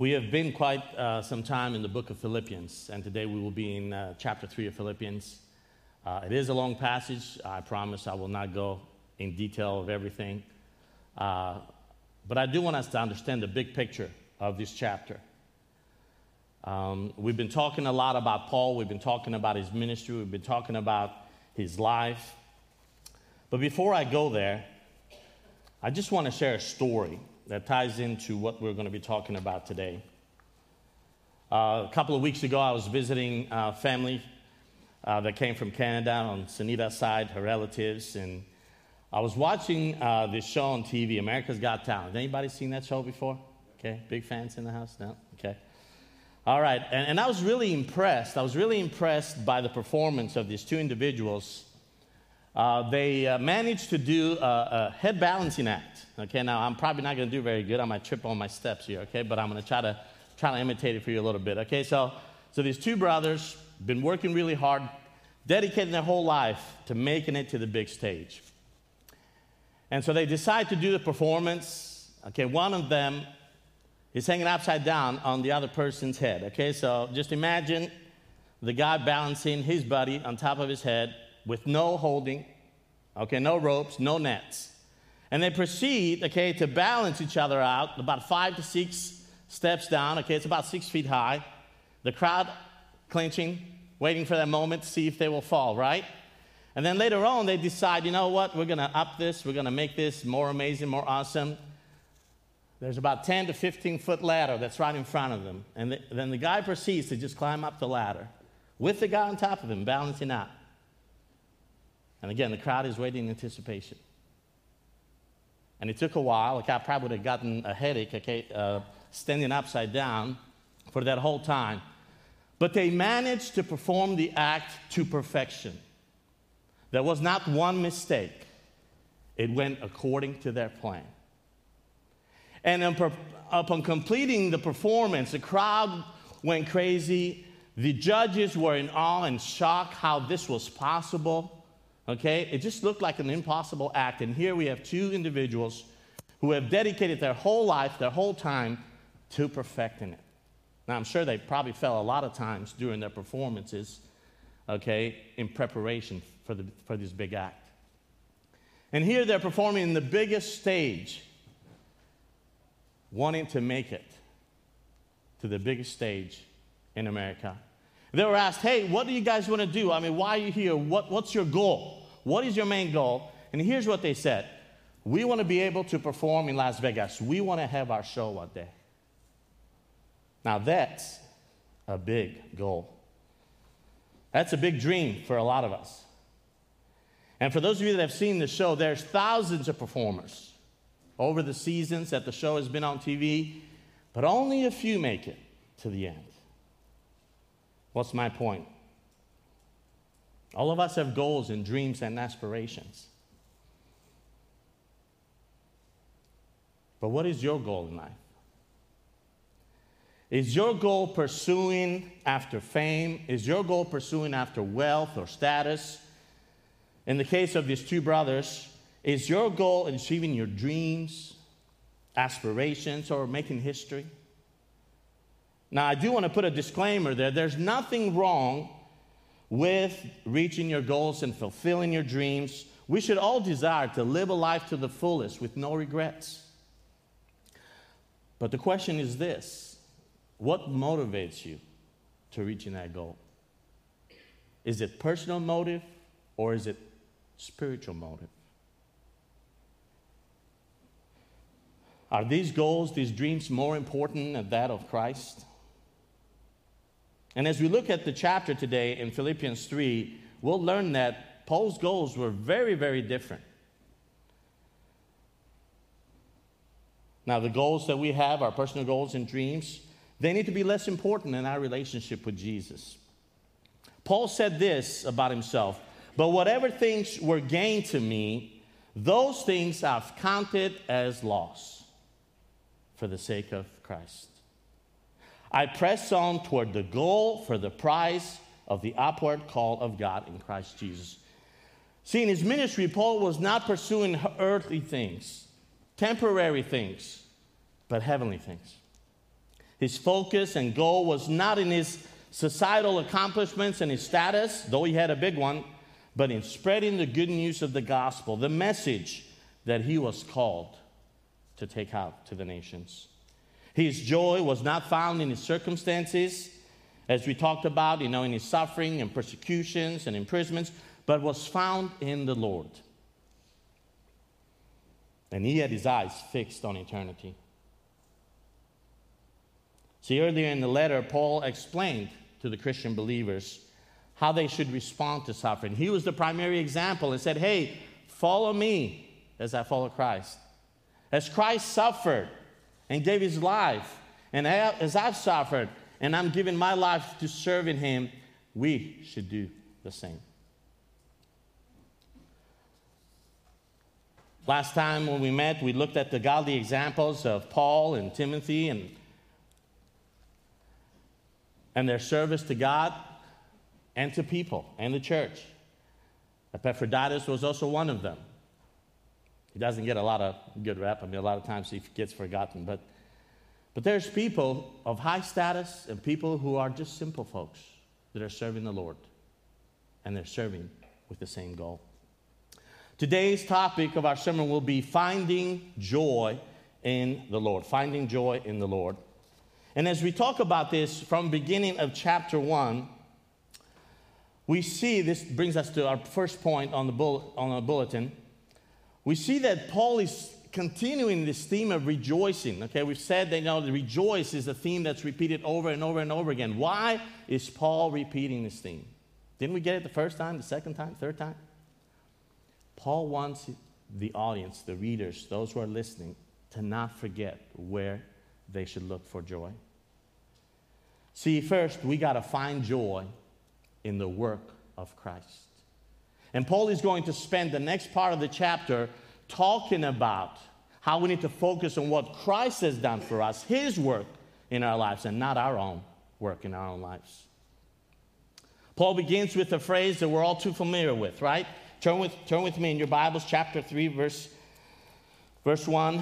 We have been quite uh, some time in the book of Philippians, and today we will be in uh, chapter 3 of Philippians. Uh, it is a long passage. I promise I will not go in detail of everything. Uh, but I do want us to understand the big picture of this chapter. Um, we've been talking a lot about Paul, we've been talking about his ministry, we've been talking about his life. But before I go there, I just want to share a story that ties into what we're going to be talking about today. Uh, a couple of weeks ago, I was visiting a family uh, that came from Canada on Sunita's side, her relatives, and I was watching uh, this show on TV, America's Got Talent. Anybody seen that show before? Okay, big fans in the house? No? Okay. All right, and, and I was really impressed. I was really impressed by the performance of these two individuals uh, they uh, managed to do a, a, head balancing act. Okay, now I'm probably not going to do very good. I might trip on my steps here. Okay, but I'm going to try to try to imitate it for you a little bit. Okay, so so these two brothers been working really hard, dedicating their whole life to making it to the big stage. And so they decide to do the performance. Okay, one of them is hanging upside down on the other person's head. Okay, so just imagine the guy balancing his buddy on top of his head with no holding, okay, no ropes, no nets. And they proceed, okay, to balance each other out about five to six steps down, okay, it's about six feet high. The crowd clinching, waiting for that moment to see if they will fall, right? And then later on, they decide, you know what, we're gonna up this, we're gonna make this more amazing, more awesome. There's about 10 to 15 foot ladder that's right in front of them. And the, then the guy proceeds to just climb up the ladder with the guy on top of him, balancing out. And again, the crowd is waiting in anticipation. And it took a while. Like I probably would have gotten a headache, okay, uh, standing upside down for that whole time. But they managed to perform the act to perfection. There was not one mistake. It went according to their plan. And upon completing the performance, the crowd went crazy. The judges were in awe and shock how this was possible. Okay? It just looked like an impossible act. And here we have two individuals who have dedicated their whole life, their whole time to perfecting it. Now, I'm sure they probably fell a lot of times during their performances, okay, in preparation for, the, for this big act. And here they're performing in the biggest stage, wanting to make it to the biggest stage in America. They were asked, hey, what do you guys want to do? I mean, why are you here? What, what's your goal? What is your main goal? And here's what they said We want to be able to perform in Las Vegas. We want to have our show one day. Now, that's a big goal. That's a big dream for a lot of us. And for those of you that have seen the show, there's thousands of performers over the seasons that the show has been on TV, but only a few make it to the end. What's my point? All of us have goals and dreams and aspirations. But what is your goal in life? Is your goal pursuing after fame? Is your goal pursuing after wealth or status? In the case of these two brothers, is your goal achieving your dreams, aspirations, or making history? Now, I do want to put a disclaimer there. There's nothing wrong with reaching your goals and fulfilling your dreams, we should all desire to live a life to the fullest with no regrets. But the question is this what motivates you to reaching that goal? Is it personal motive or is it spiritual motive? Are these goals, these dreams, more important than that of Christ? And as we look at the chapter today in Philippians 3, we'll learn that Paul's goals were very, very different. Now, the goals that we have, our personal goals and dreams, they need to be less important than our relationship with Jesus. Paul said this about himself But whatever things were gained to me, those things I've counted as loss for the sake of Christ. I press on toward the goal for the prize of the upward call of God in Christ Jesus. See, in his ministry, Paul was not pursuing earthly things, temporary things, but heavenly things. His focus and goal was not in his societal accomplishments and his status, though he had a big one, but in spreading the good news of the gospel, the message that he was called to take out to the nations. His joy was not found in his circumstances, as we talked about, you know, in his suffering and persecutions and imprisonments, but was found in the Lord. And he had his eyes fixed on eternity. See, earlier in the letter, Paul explained to the Christian believers how they should respond to suffering. He was the primary example and said, Hey, follow me as I follow Christ. As Christ suffered and gave his life, and as I've suffered and I'm giving my life to serving him, we should do the same. Last time when we met, we looked at the godly examples of Paul and Timothy and, and their service to God and to people and the church. Epaphroditus was also one of them. He doesn't get a lot of good rep. I mean, a lot of times he gets forgotten. But, but there's people of high status and people who are just simple folks that are serving the Lord. And they're serving with the same goal. Today's topic of our sermon will be finding joy in the Lord. Finding joy in the Lord. And as we talk about this from beginning of chapter 1, we see this brings us to our first point on the, bull, on the bulletin. We see that Paul is continuing this theme of rejoicing. Okay, we've said that you know the rejoice is a theme that's repeated over and over and over again. Why is Paul repeating this theme? Didn't we get it the first time, the second time, third time? Paul wants the audience, the readers, those who are listening, to not forget where they should look for joy. See, first, we got to find joy in the work of Christ. And Paul is going to spend the next part of the chapter talking about how we need to focus on what Christ has done for us, his work in our lives, and not our own work in our own lives. Paul begins with a phrase that we're all too familiar with, right? Turn with, turn with me in your Bibles, chapter 3, verse, verse 1.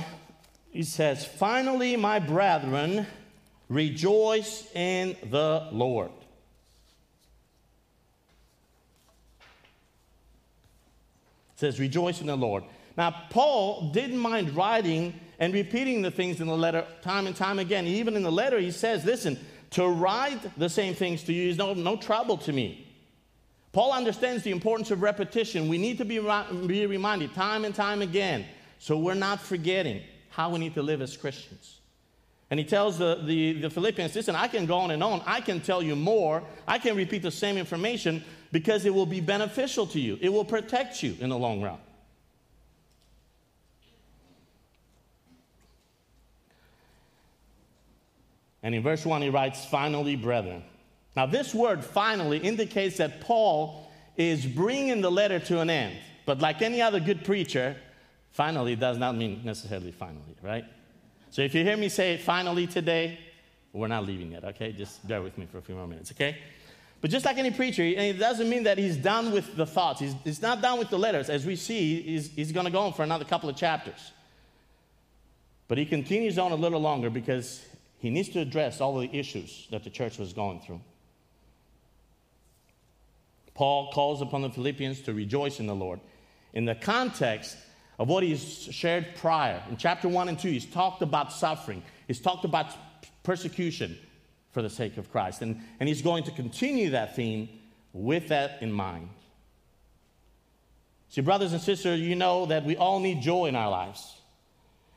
He says, Finally, my brethren, rejoice in the Lord. It says, Rejoice in the Lord. Now, Paul didn't mind writing and repeating the things in the letter time and time again. Even in the letter, he says, Listen, to write the same things to you is no, no trouble to me. Paul understands the importance of repetition. We need to be, be reminded time and time again so we're not forgetting how we need to live as Christians. And he tells the, the, the, Philippians, listen, I can go on and on. I can tell you more. I can repeat the same information because it will be beneficial to you. It will protect you in the long run. And in verse 1, he writes, Finally, brethren. Now, this word finally indicates that Paul is bringing the letter to an end. But like any other good preacher, finally does not mean necessarily finally, right? So if you hear me say finally today, we're not leaving yet, okay? Just bear with me for a few more minutes, okay? But just like any preacher, it doesn't mean that he's done with the thoughts. He's, he's not done with the letters. As we see, he's, he's going to go on for another couple of chapters. But he continues on a little longer because he needs to address all the issues that the church was going through. Paul calls upon the Philippians to rejoice in the Lord. In the context of what he's shared prior, in chapter 1 and 2, he's talked about suffering, he's talked about persecution, for the sake of Christ. And, and he's going to continue that theme with that in mind. See, brothers and sisters, you know that we all need joy in our lives.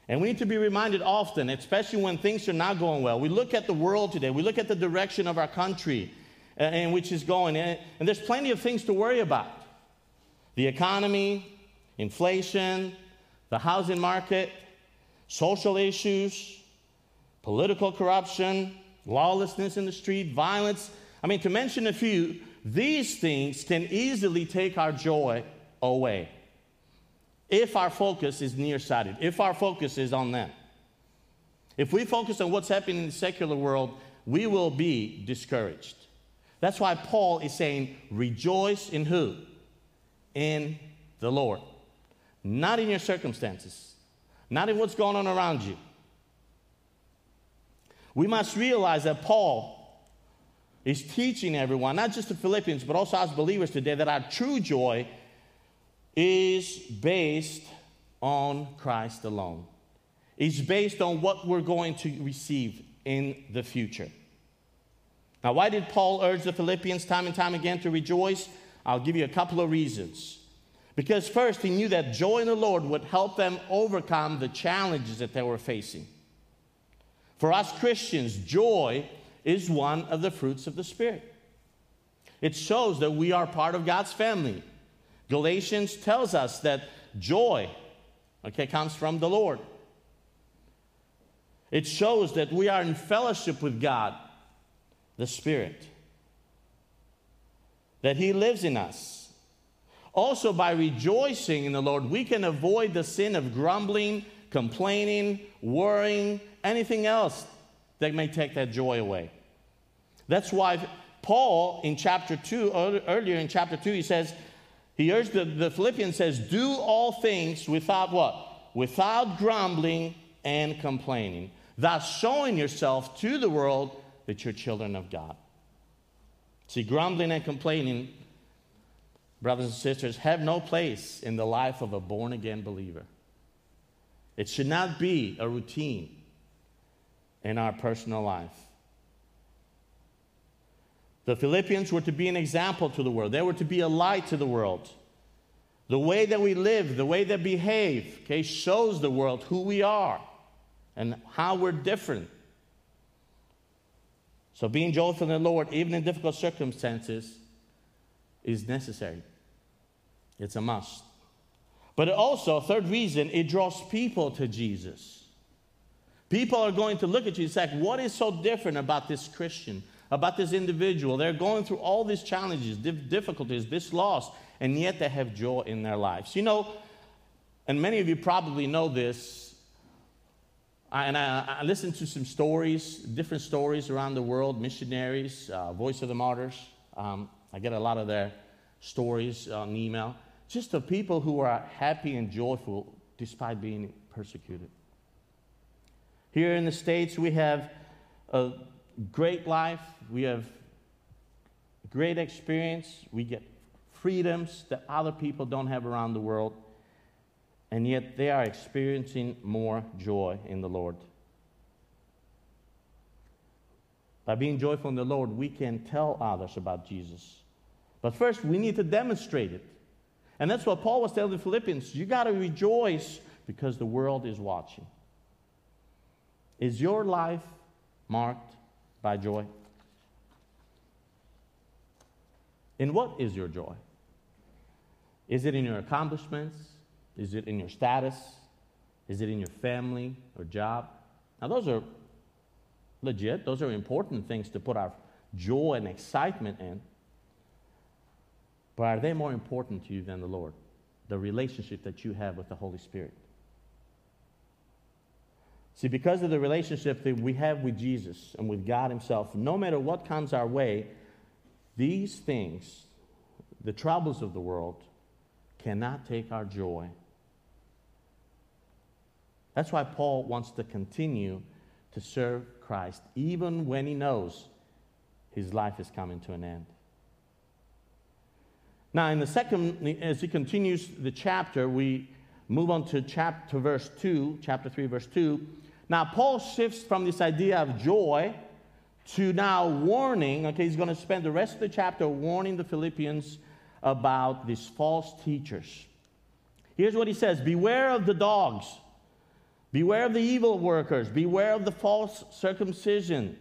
And we need to be reminded often, especially when things are not going well. We look at the world today, we look at the direction of our country uh, in which is going, and, and there's plenty of things to worry about the economy, inflation, the housing market, social issues, political corruption, lawlessness in the street, violence. I mean, to mention a few, these things can easily take our joy away if our focus is nearsighted, if our focus is on them. If we focus on what's happening in the secular world, we will be discouraged. That's why Paul is saying, rejoice in who? In the Lord. Not in your circumstances, not in what's going on around you. We must realize that Paul is teaching everyone, not just the Philippians, but also us believers today, that our true joy is based on Christ alone. It's based on what we're going to receive in the future. Now, why did Paul urge the Philippians time and time again to rejoice? I'll give you a couple of reasons. Because first, he knew that joy in the Lord would help them overcome the challenges that they were facing. For us Christians, joy is one of the fruits of the Spirit. It shows that we are part of God's family. Galatians tells us that joy, okay, comes from the Lord. It shows that we are in fellowship with God, the Spirit, that He lives in us. Also, by rejoicing in the Lord, we can avoid the sin of grumbling, complaining, worrying, anything else that may take that joy away. That's why Paul in chapter 2, earlier in chapter 2, he says, he urged the, the Philippians says, do all things without what? Without grumbling and complaining, thus showing yourself to the world that you're children of God. See, grumbling and complaining, brothers and sisters, have no place in the life of a born again believer. It should not be a routine in our personal life. The Philippians were to be an example to the world, they were to be a light to the world. The way that we live, the way that we behave, okay, shows the world who we are and how we're different. So, being joyful in the Lord, even in difficult circumstances, is necessary. It's a must. But also, third reason, it draws people to Jesus. People are going to look at you and say, What is so different about this Christian, about this individual? They're going through all these challenges, difficulties, this loss, and yet they have joy in their lives. You know, and many of you probably know this. I, and I, I listen to some stories, different stories around the world, missionaries, uh, Voice of the Martyrs. Um, I get a lot of their stories on email, just of people who are happy and joyful despite being persecuted. Here in the States, we have a great life, we have great experience, we get freedoms that other people don't have around the world, and yet they are experiencing more joy in the Lord. By being joyful in the Lord, we can tell others about Jesus. But first, we need to demonstrate it. And that's what Paul was telling the Philippians. You got to rejoice because the world is watching. Is your life marked by joy? In what is your joy? Is it in your accomplishments? Is it in your status? Is it in your family or job? Now, those are legit, those are important things to put our joy and excitement in. But are they more important to you than the Lord? The relationship that you have with the Holy Spirit. See, because of the relationship that we have with Jesus and with God Himself, no matter what comes our way, these things, the troubles of the world, cannot take our joy. That's why Paul wants to continue to serve Christ, even when he knows his life is coming to an end. Now, in the second, as he continues the chapter, we move on to chapter verse 2, chapter 3, verse 2. Now, Paul shifts from this idea of joy to now warning. Okay, he's going to spend the rest of the chapter warning the Philippians about these false teachers. Here's what he says Beware of the dogs, beware of the evil workers, beware of the false circumcision.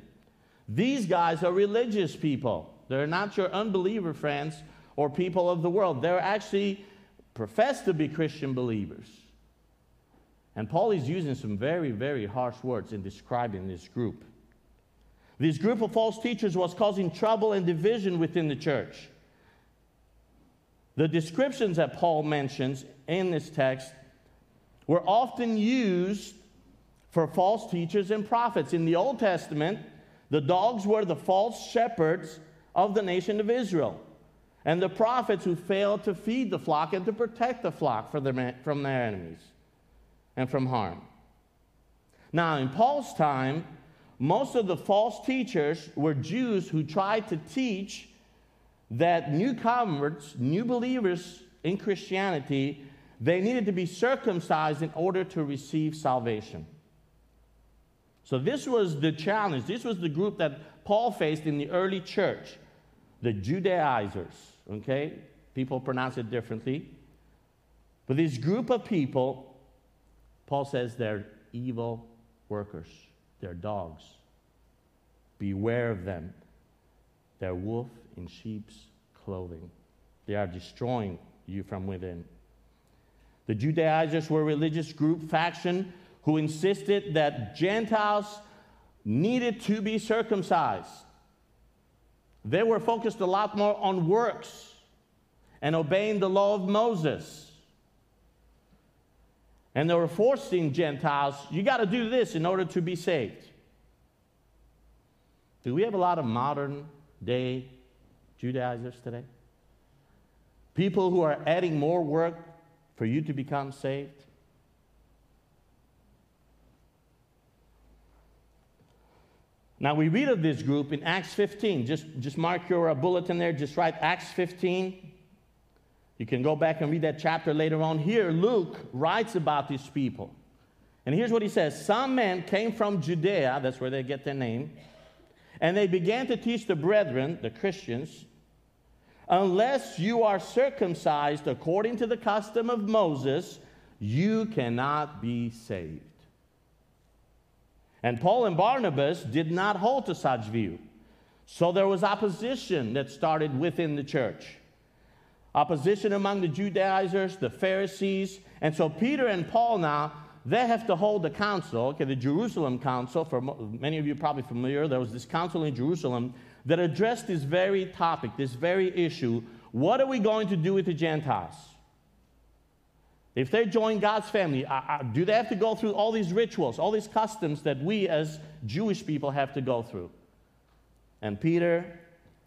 These guys are religious people. They're not your unbeliever friends or people of the world. They're actually professed to be Christian believers. And Paul is using some very, very harsh words in describing this group. This group of false teachers was causing trouble and division within the church. The descriptions that Paul mentions in this text were often used for false teachers and prophets. In the Old Testament, the dogs were the false shepherds of the nation of Israel, and the prophets who failed to feed the flock and to protect the flock from their enemies and from harm. Now, in Paul's time, most of the false teachers were Jews who tried to teach that new converts, new believers in Christianity, they needed to be circumcised in order to receive salvation. So, this was the challenge. This was the group that Paul faced in the early church the Judaizers. Okay? People pronounce it differently. But this group of people, Paul says they're evil workers, they're dogs. Beware of them. They're wolf in sheep's clothing. They are destroying you from within. The Judaizers were a religious group, faction, who insisted that Gentiles needed to be circumcised. They were focused a lot more on works and obeying the law of Moses. And they were forcing Gentiles, you got to do this in order to be saved. Do we have a lot of modern day Judaizers today? People who are adding more work for you to become saved? Now we read of this group in Acts 15. Just, just mark your uh, bulletin there, just write Acts 15. You can go back and read that chapter later on. Here, Luke writes about these people. And here's what he says Some men came from Judea, that's where they get their name, and they began to teach the brethren, the Christians, unless you are circumcised according to the custom of Moses, you cannot be saved. And Paul and Barnabas did not hold to such view. So there was opposition that started within the church. Opposition among the Judaizers, the Pharisees. And so Peter and Paul now, they have to hold the council, okay, the Jerusalem council. For many of you probably familiar, there was this council in Jerusalem that addressed this very topic, this very issue. What are we going to do with the Gentiles? If they join God's family, do they have to go through all these rituals, all these customs that we as Jewish people have to go through? And Peter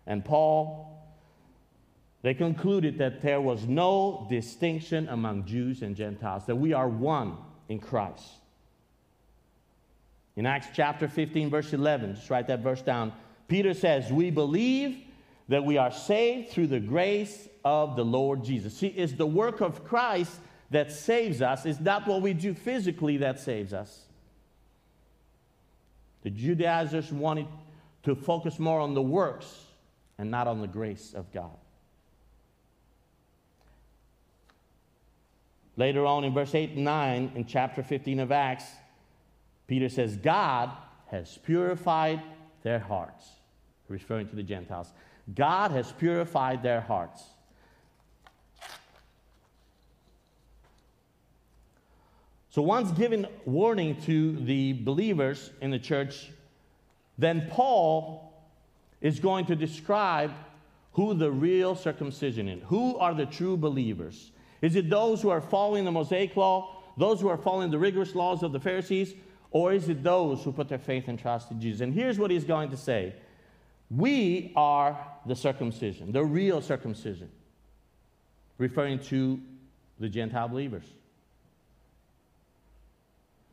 and Paul, they concluded that there was no distinction among Jews and Gentiles, that we are one in Christ. In Acts chapter 15, verse 11, just write that verse down. Peter says, We believe that we are saved through the grace of the Lord Jesus. See, it's the work of Christ that saves us. It's not what we do physically that saves us. The Judaizers wanted to focus more on the works and not on the grace of God. Later on in verse 8 and 9, in chapter 15 of Acts, Peter says, God has purified their hearts, referring to the Gentiles. God has purified their hearts. So, once given warning to the believers in the church, then Paul is going to describe who the real circumcision is. Who are the true believers? Is it those who are following the Mosaic law, those who are following the rigorous laws of the Pharisees, or is it those who put their faith and trust in Jesus? And here's what he's going to say We are the circumcision, the real circumcision, referring to the Gentile believers.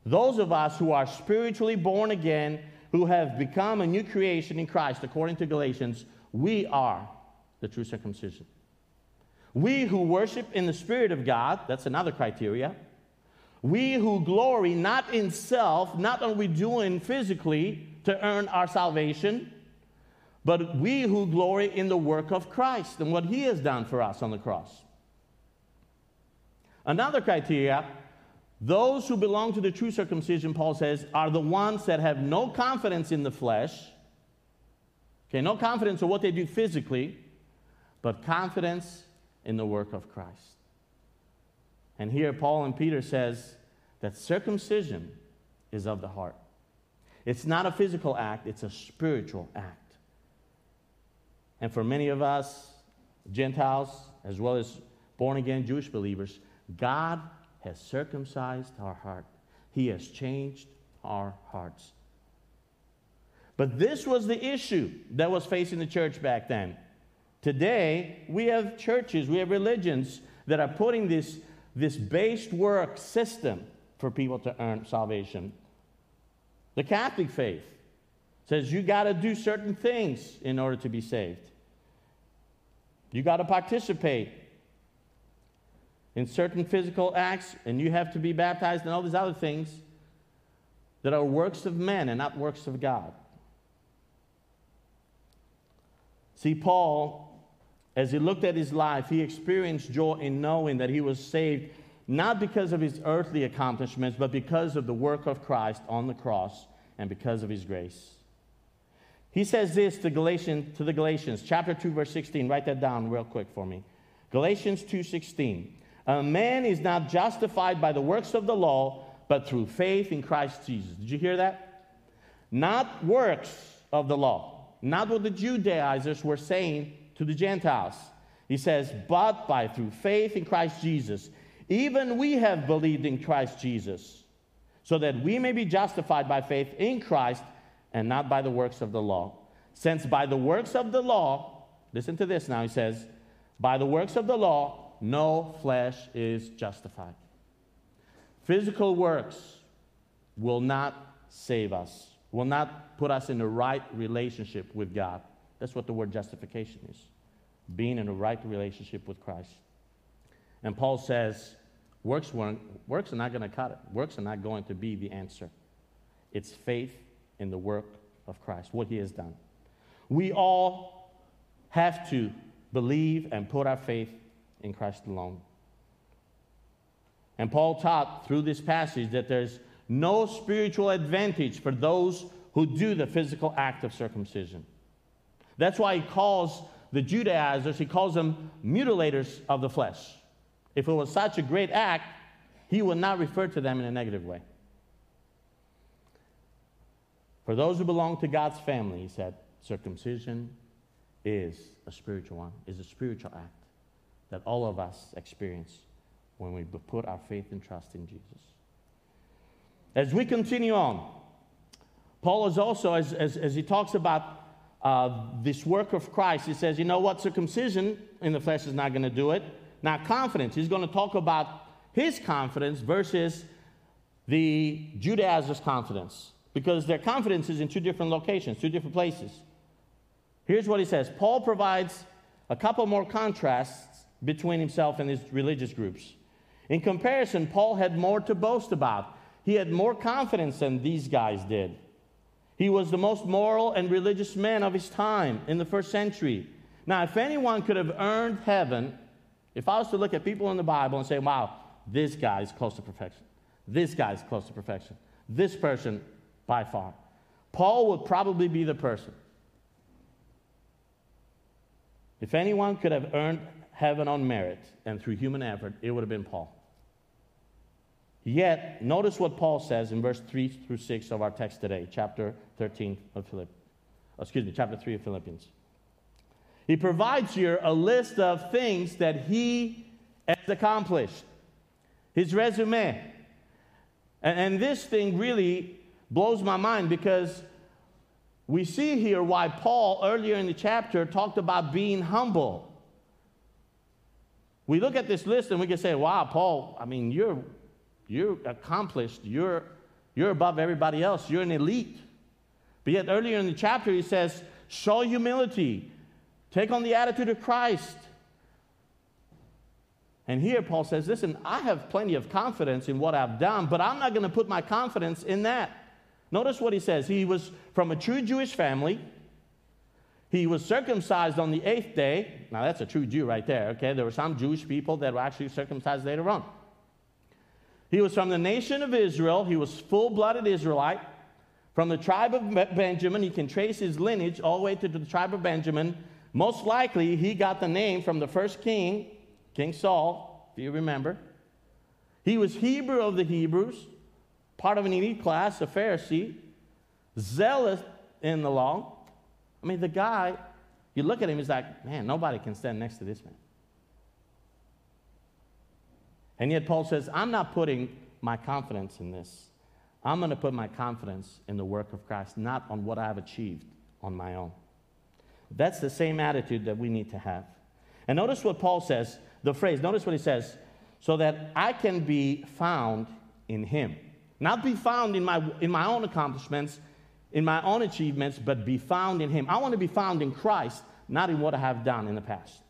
Those of us who are spiritually born again, who have become a new creation in Christ, according to Galatians, we are the true circumcision. We who worship in the Spirit of God, that's another criteria. We who glory not in self, not what we doing physically to earn our salvation, but we who glory in the work of Christ and what He has done for us on the cross. Another criteria those who belong to the true circumcision, Paul says, are the ones that have no confidence in the flesh. Okay, no confidence in what they do physically, but confidence in the work of Christ. And here Paul and Peter says that circumcision is of the heart. It's not a physical act, it's a spiritual act. And for many of us, Gentiles, as well as born again Jewish believers, God has circumcised our heart. He has changed our hearts. But this was the issue that was facing the church back then. Today, we have churches, we have religions that are putting this, this based work system for people to earn salvation. The Catholic faith says you got to do certain things in order to be saved. You got to participate in certain physical acts, and you have to be baptized and all these other things that are works of men and not works of God. See, Paul, as he looked at his life, he experienced joy in knowing that he was saved not because of his earthly accomplishments, but because of the work of Christ on the cross and because of his grace. He says this to Galatians to the Galatians, chapter 2 verse 16. Write that down real quick for me. Galatians 2:16. A man is not justified by the works of the law, but through faith in Christ Jesus. Did you hear that? Not works of the law. Not what the Judaizers were saying to the Gentiles. He says, but by through faith in Christ Jesus. Even we have believed in Christ Jesus, so that we may be justified by faith in Christ and not by the works of the law. Since by the works of the law, listen to this now, he says, by the works of the law, no flesh is justified. Physical works will not save us, will not put us in the right relationship with God. That's what the word justification is being in a right relationship with Christ. And Paul says, works, works are not going to cut it, works are not going to be the answer. It's faith in the work of Christ, what he has done. We all have to believe and put our faith in Christ alone. And Paul taught through this passage that there's no spiritual advantage for those who do the physical act of circumcision. That's why he calls the Judaizers, he calls them mutilators of the flesh. If it was such a great act, he would not refer to them in a negative way. For those who belong to God's family, he said, circumcision is a spiritual one, is a spiritual act that all of us experience when we put our faith and trust in Jesus. As we continue on, Paul is also, as, as, as he talks about uh, this work of Christ, he says, you know what, circumcision in the flesh is not going to do it. Now, confidence, he's going to talk about his confidence versus the Judaizers' confidence because their confidence is in two different locations, two different places. Here's what he says Paul provides a couple more contrasts between himself and his religious groups. In comparison, Paul had more to boast about. He had more confidence than these guys did. He was the most moral and religious man of his time in the first century. Now, if anyone could have earned heaven, if I was to look at people in the Bible and say, wow, this guy is close to perfection, this guy is close to perfection, this person by far. Paul would probably be the person. If anyone could have earned heaven on merit and through human effort, it would have been Paul. Yet, notice what Paul says in verse 3 through 6 of our text today, chapter 13 of Philippians. Excuse me, chapter 3 of Philippians. He provides here a list of things that he has accomplished, his resume. And, and this thing really blows my mind because we see here why Paul, earlier in the chapter, talked about being humble. We look at this list and we can say, wow, Paul, I mean, you're, you're accomplished. You're, you're above everybody else. You're an elite. But yet, earlier in the chapter, he says, show humility, take on the attitude of Christ. And here Paul says, listen, I have plenty of confidence in what I've done, but I'm not going to put my confidence in that. Notice what he says. He was from a true Jewish family. He was circumcised on the eighth day. Now, that's a true Jew right there, okay? There were some Jewish people that were actually circumcised later on. He was from the nation of Israel. He was full blooded Israelite. From the tribe of Benjamin, he can trace his lineage all the way to the tribe of Benjamin. Most likely, he got the name from the first king, King Saul, if you remember. He was Hebrew of the Hebrews part of an elite class, a Pharisee, zealous in the law. I mean, the guy, you look at him, he's like, man, nobody can stand next to this man. And yet, Paul says, I'm not putting my confidence in this. I'm going to put my confidence in the work of Christ, not on what I've achieved on my own. That's the same attitude that we need to have. And notice what Paul says, the phrase, notice what he says, so that I can be found in him. Not be found in my, in my own accomplishments, in my own achievements, but be found in Him. I want to be found in Christ, not in what I have done in the past.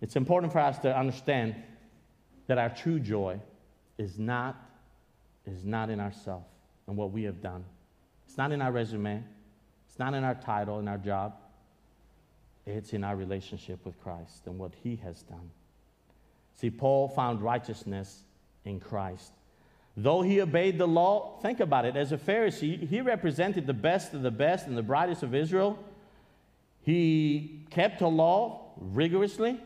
It's important for us to understand that our true joy is not, is not in ourselves and what we have done. It's not in our resume. It's not in our title, in our job. It's in our relationship with Christ and what He has done. See, Paul found righteousness in Christ. Though he obeyed the law, think about it, as a Pharisee, he represented the best of the best and the brightest of Israel. He kept the law rigorously.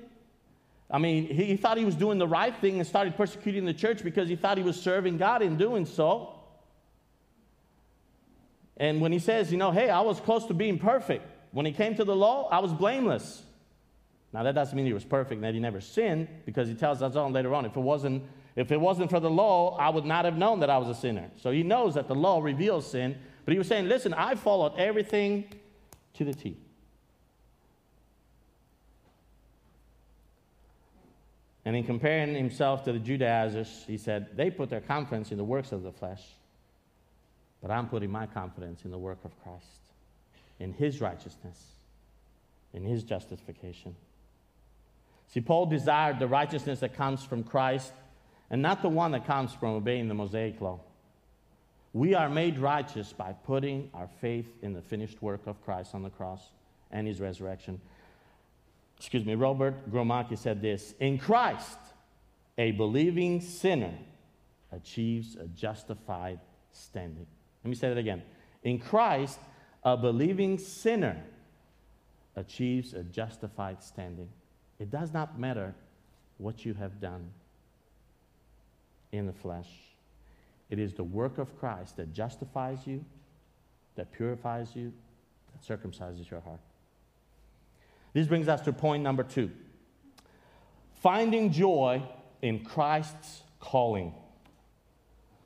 I mean, he, thought he was doing the right thing and started persecuting the church because he thought he was serving God in doing so. And when he says, you know, hey, I was close to being perfect, when he came to the law, I was blameless. Now, that doesn't mean he was perfect and that he never sinned because he tells us on later on, if it wasn't, if it wasn't for the law, I would not have known that I was a sinner. So he knows that the law reveals sin. But he was saying, listen, I followed everything to the T. And in comparing himself to the Judaizers, he said, They put their confidence in the works of the flesh, but I'm putting my confidence in the work of Christ, in his righteousness, in his justification. See, Paul desired the righteousness that comes from Christ and not the one that comes from obeying the Mosaic law. We are made righteous by putting our faith in the finished work of Christ on the cross and his resurrection excuse me, Robert Gromacki said this In Christ, a believing sinner achieves a justified standing. Let me say that again. In Christ, a believing sinner achieves a justified standing. It does not matter what you have done in the flesh. It is the work of Christ that justifies you, that purifies you, that circumcises your heart. This brings us to point number two finding joy in Christ's calling.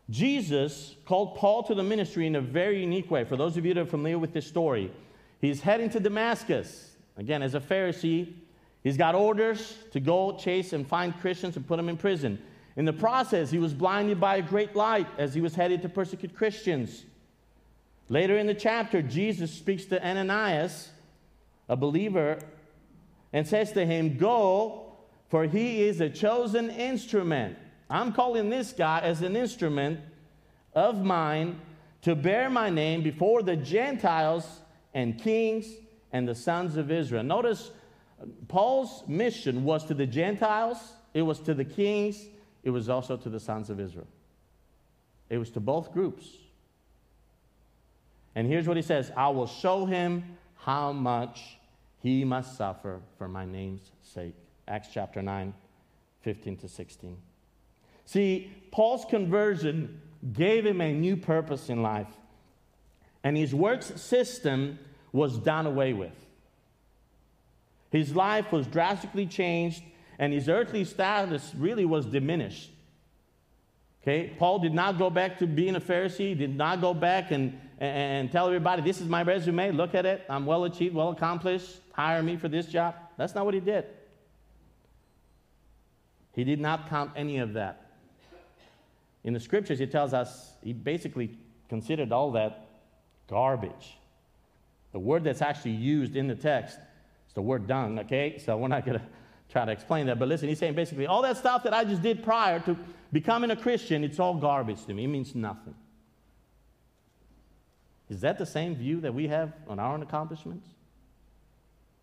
Jesus called Paul to the ministry in a very unique way. For those of you that are familiar with this story, he's heading to Damascus. Again, as a Pharisee, he's got orders to go chase and find Christians and put them in prison. In the process, he was blinded by a great light as he was headed to persecute Christians. Later in the chapter, Jesus speaks to Ananias, a believer and says to him, Go, for he is a chosen instrument. I'm calling this guy as an instrument of mine to bear my name before the Gentiles and kings and the sons of Israel. Notice Paul's mission was to the Gentiles, it was to the kings, it was also to the sons of Israel. It was to both groups. And here's what he says I will show him how much he must suffer for my name's sake. Acts chapter 9, 15 to 16. See, Paul's conversion gave him a new purpose in life, and his works system was done away with. His life was drastically changed, and his earthly status really was diminished. Okay, Paul did not go back to being a Pharisee, did not go back and, and tell everybody, This is my resume, look at it, I'm well achieved, well accomplished hire me for this job. That's not what he did. He did not count any of that. In the scriptures, he tells us he basically considered all that garbage. The word that's actually used in the text the word dung, okay? So we're not going to try to explain that. But listen, he's saying basically all that stuff that I just did prior to becoming a Christian, it's all garbage to me. It means nothing. Is that the same view that we have on our own accomplishments?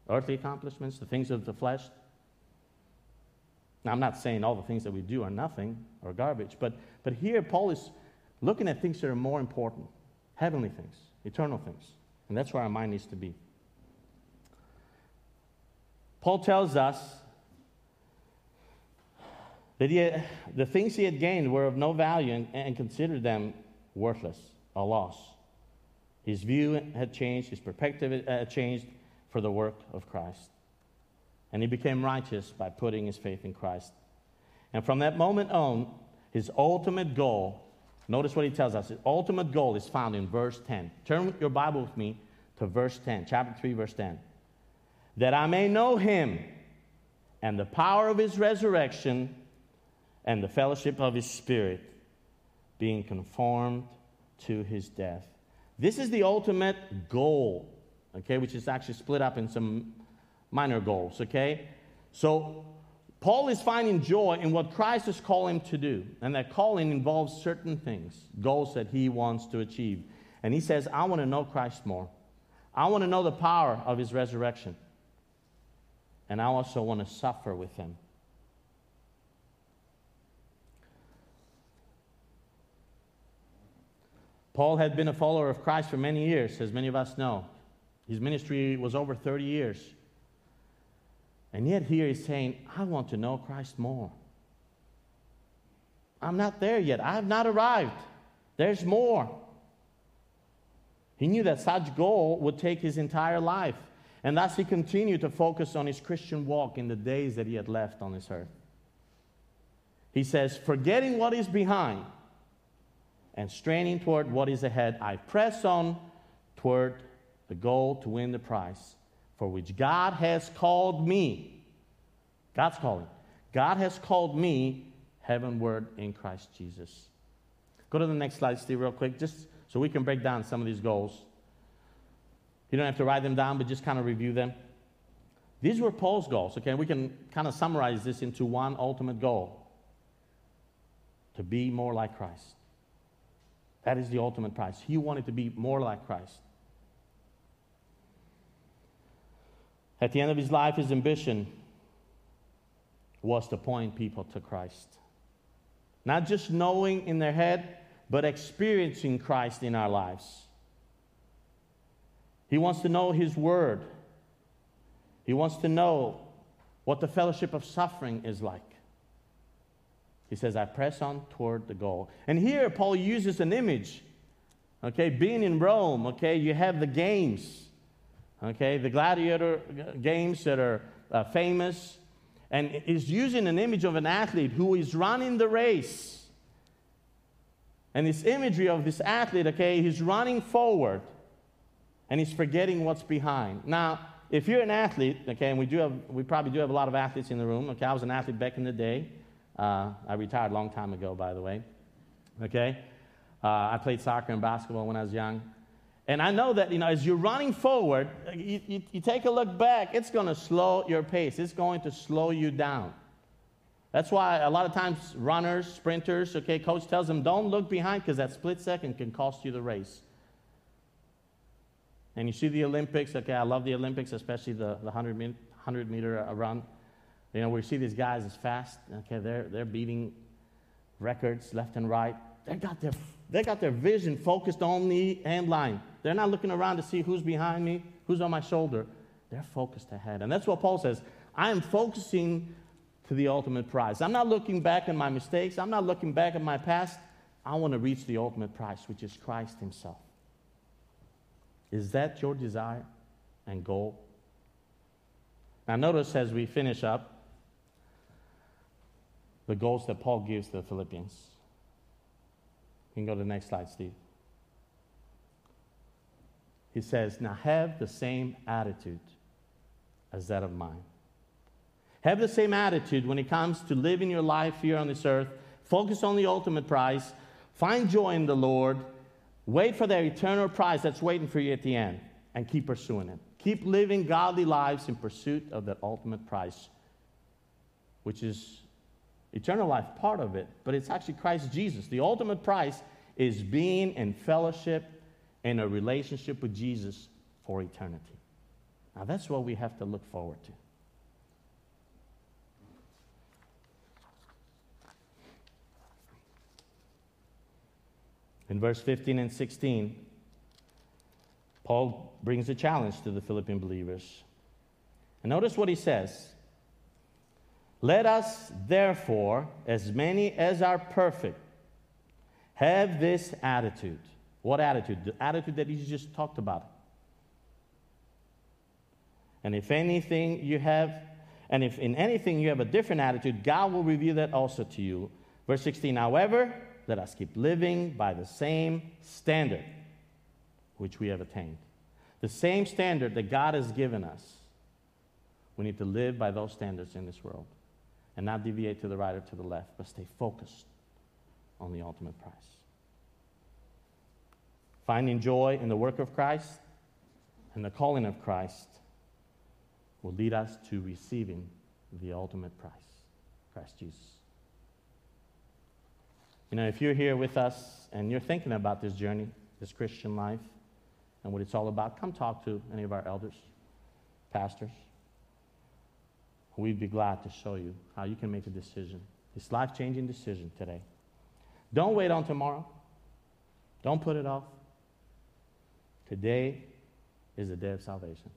earthly accomplishments, the things of the flesh. Now, I'm not saying all the things that we do are nothing or garbage, but, but here Paul is looking at things that are more important heavenly things, eternal things. And that's where our mind needs to be. Paul tells us that he the things he had gained were of no value and, and considered them worthless, a loss. His view had changed, his perspective had uh, changed, for the work of Christ. And he became righteous by putting his faith in Christ. And from that moment on, his ultimate goal, notice what he tells us, his ultimate goal is found in verse 10. Turn your Bible with me to verse 10, chapter 3, verse 10. That I may know him and the power of his resurrection and the fellowship of his Spirit, being conformed to his death. This is the ultimate goal, okay, which is actually split up in some minor goals, okay? So, Paul is finding joy in what Christ is calling him to do, and that calling involves certain things, goals that he wants to achieve. And he says, I want to know Christ more. I want to know the power of his resurrection. And I also want to suffer with him. Paul had been a follower of Christ for many years, as many of us know. His ministry was over 30 years. And yet, here he's saying, I want to know Christ more. I'm not there yet. I have not arrived. There's more. He knew that such goal would take his entire life. And thus, he continued to focus on his Christian walk in the days that he had left on this earth. He says, Forgetting what is behind and straining toward what is ahead, I press on toward the goal to win the prize for which God has called me. God's calling. God has called me heavenward in Christ Jesus. Go to the next slide, Steve, real quick, just so we can break down some of these goals. You don't have to write them down, but just kind of review them. These were Paul's goals, okay? We can kind of summarize this into one ultimate goal to be more like Christ. That is the ultimate prize. He wanted to be more like Christ. At the end of his life, his ambition was to point people to Christ. Not just knowing in their head, but experiencing Christ in our lives. He wants to know His Word. He wants to know what the fellowship of suffering is like. He says, I press on toward the goal. And here, Paul uses an image. Okay, being in Rome, okay, you have the games, okay, the gladiator games that are uh, famous. And is using an image of an athlete who is running the race. And this imagery of this athlete, okay, he's running forward and he's forgetting what's behind. Now, if you're an athlete, okay, and we do have, we probably do have a lot of athletes in the room. Okay, I was an athlete back in the day. Uh, I retired a long time ago, by the way. Okay? Uh, I played soccer and basketball when I was young. And I know that, you know, as you're running forward, you, you, you take a look back, it's going to slow your pace. It's going to slow you down. That's why a lot of times runners, sprinters, okay, coach tells them don't look behind because that split second can cost you the race. And you see the Olympics, okay, I love the Olympics, especially the, the 100, 100 meter uh, run. You know, we see these guys as fast, okay, they're, they're beating records left and right. They got, their, they got their vision focused on the end line. They're not looking around to see who's behind me, who's on my shoulder. They're focused ahead. And that's what Paul says. I am focusing to the ultimate prize. I'm not looking back on my mistakes. I'm not looking back at my past. I want to reach the ultimate prize, which is Christ Himself. Is that your desire and goal? Now, notice as we finish up, the goals that Paul gives the Philippians. You can go to the next slide, Steve. He says, Now have the same attitude as that of mine. Have the same attitude when it comes to living your life here on this earth. Focus on the ultimate prize. Find joy in the Lord. Wait for that eternal prize that's waiting for you at the end and keep pursuing it. Keep living godly lives in pursuit of that ultimate prize, which is eternal life, part of it, but it's actually Christ Jesus. The ultimate prize is being in fellowship in a relationship with Jesus for eternity. Now, that's what we have to look forward to. In verse 15 and 16, Paul brings a challenge to the Philippian believers. And notice what he says let us, therefore, as many as are perfect, have this attitude. What attitude? The attitude that he just talked about. And if anything you have, and if in anything you have a different attitude, God will reveal that also to you. Verse 16, however, let us keep living by the same standard which we have attained. The same standard that God has given us. We need to live by those standards in this world. and not deviate to the right or to the left, but stay focused on the ultimate price. Finding joy in the work of Christ and the calling of Christ will lead us to receiving the ultimate price, Christ Jesus. You know, if you're here with us and you're thinking about this journey, this Christian life, and what it's all about, come talk to any of our elders, pastors. We'd be glad to show you how you can make a decision, this life changing decision today. Don't wait on tomorrow. Don't put it off. Today is the day of salvation.